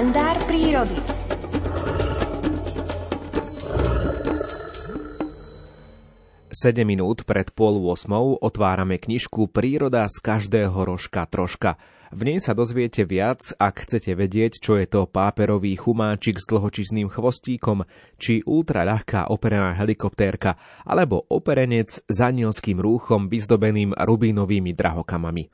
kalendár prírody. Sedem minút pred pol 8 otvárame knižku Príroda z každého rožka troška. V nej sa dozviete viac, ak chcete vedieť, čo je to páperový chumáčik s dlhočizným chvostíkom, či ultraľahká operená helikoptérka, alebo operenec s anielským rúchom vyzdobeným rubínovými drahokamami.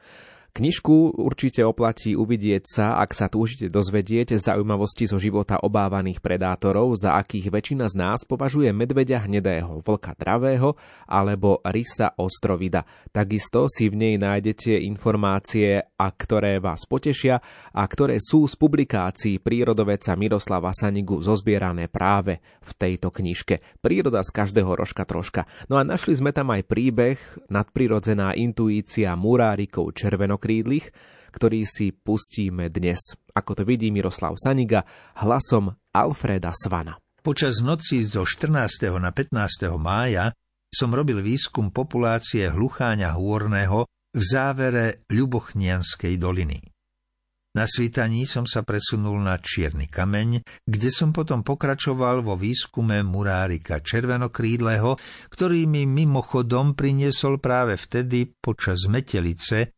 Knižku určite oplatí uvidieť sa, ak sa túžite dozvedieť zaujímavosti zo života obávaných predátorov, za akých väčšina z nás považuje medveďa hnedého, vlka dravého alebo rysa ostrovida. Takisto si v nej nájdete informácie, a ktoré vás potešia a ktoré sú z publikácií prírodoveca Miroslava Sanigu zozbierané práve v tejto knižke. Príroda z každého rožka troška. No a našli sme tam aj príbeh nadprirodzená intuícia murárikov červenok krídlich, ktorý si pustíme dnes. Ako to vidí Miroslav Saniga hlasom Alfreda Svana. Počas noci zo 14. na 15. mája som robil výskum populácie hlucháňa hôrneho v závere Ľubochnianskej doliny. Na svítaní som sa presunul na Čierny kameň, kde som potom pokračoval vo výskume murárika červenokrídleho, ktorý mi mimochodom priniesol práve vtedy počas metelice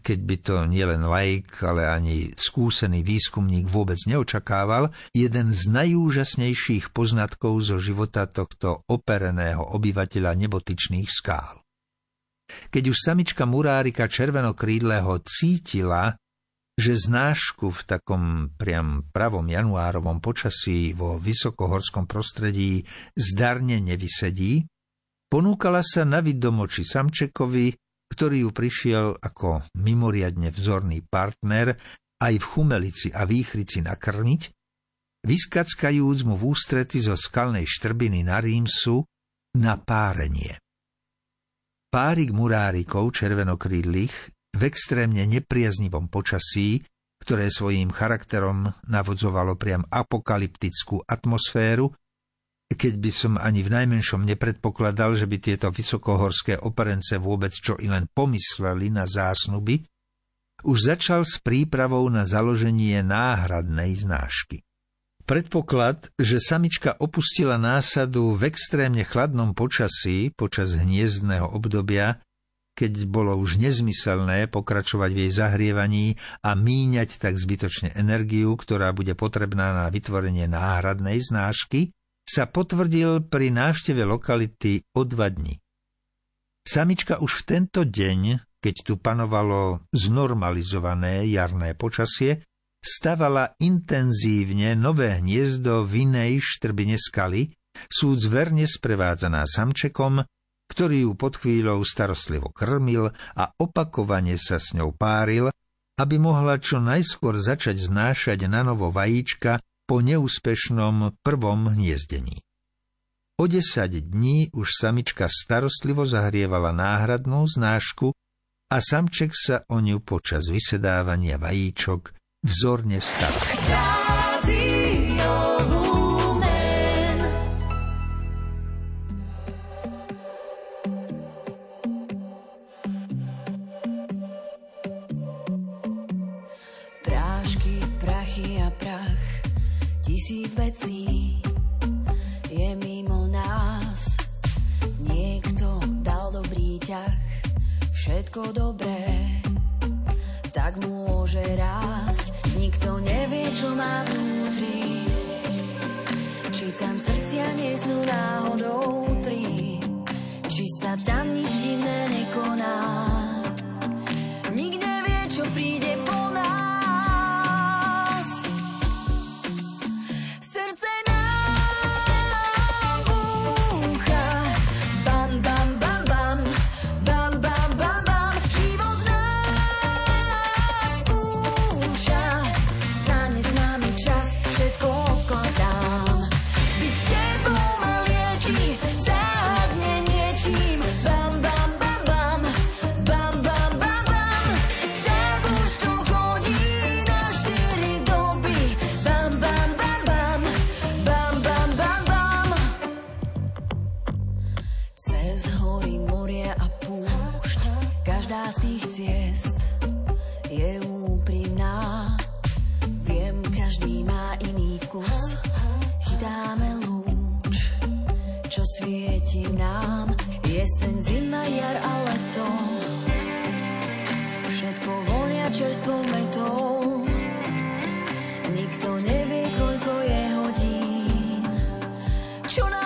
keď by to nielen laik, ale ani skúsený výskumník vôbec neočakával, jeden z najúžasnejších poznatkov zo života tohto opereného obyvateľa nebotyčných skál. Keď už samička murárika červenokrídleho cítila, že znášku v takom priam pravom januárovom počasí vo vysokohorskom prostredí zdarne nevysedí, ponúkala sa na vidomoči samčekovi, ktorý ju prišiel ako mimoriadne vzorný partner aj v Chumelici a Výchrici nakrmiť, vyskackajúc mu v ústrety zo skalnej štrbiny na Rímsu na párenie. Párik murárikov červenokrídlych v extrémne nepriaznivom počasí, ktoré svojím charakterom navodzovalo priam apokalyptickú atmosféru, keď by som ani v najmenšom nepredpokladal, že by tieto vysokohorské operence vôbec čo i len pomysleli na zásnuby, už začal s prípravou na založenie náhradnej znášky. Predpoklad, že samička opustila násadu v extrémne chladnom počasí počas hniezdného obdobia, keď bolo už nezmyselné pokračovať v jej zahrievaní a míňať tak zbytočne energiu, ktorá bude potrebná na vytvorenie náhradnej znášky, sa potvrdil pri návšteve lokality o dva dni. Samička už v tento deň, keď tu panovalo znormalizované jarné počasie, stavala intenzívne nové hniezdo v inej štrbine skaly, súd zverne sprevádzaná samčekom, ktorý ju pod chvíľou starostlivo krmil a opakovane sa s ňou páril, aby mohla čo najskôr začať znášať na novo vajíčka po neúspešnom prvom hniezdení. O 10 dní už samička starostlivo zahrievala náhradnú znášku a samček sa o ňu počas vysedávania vajíčok vzorne staral. Tisíc vecí je mimo nás. Niekto dal dobrý ťah, všetko dobré, tak môže rásť. Nikto nevie, čo má vnútri, či tam srdcia nie sú náhodou tri, či sa tam nič divné nekoná. Nikto nevie, čo príde hory, moria a púšť. Každá z tých ciest je úprimná. Viem, každý má iný vkus. Chytáme lúč, čo svieti nám. Jeseň, zima, jar a leto. Všetko vonia čerstvou metou. Nikto nevie, koľko je hodín. Čo nám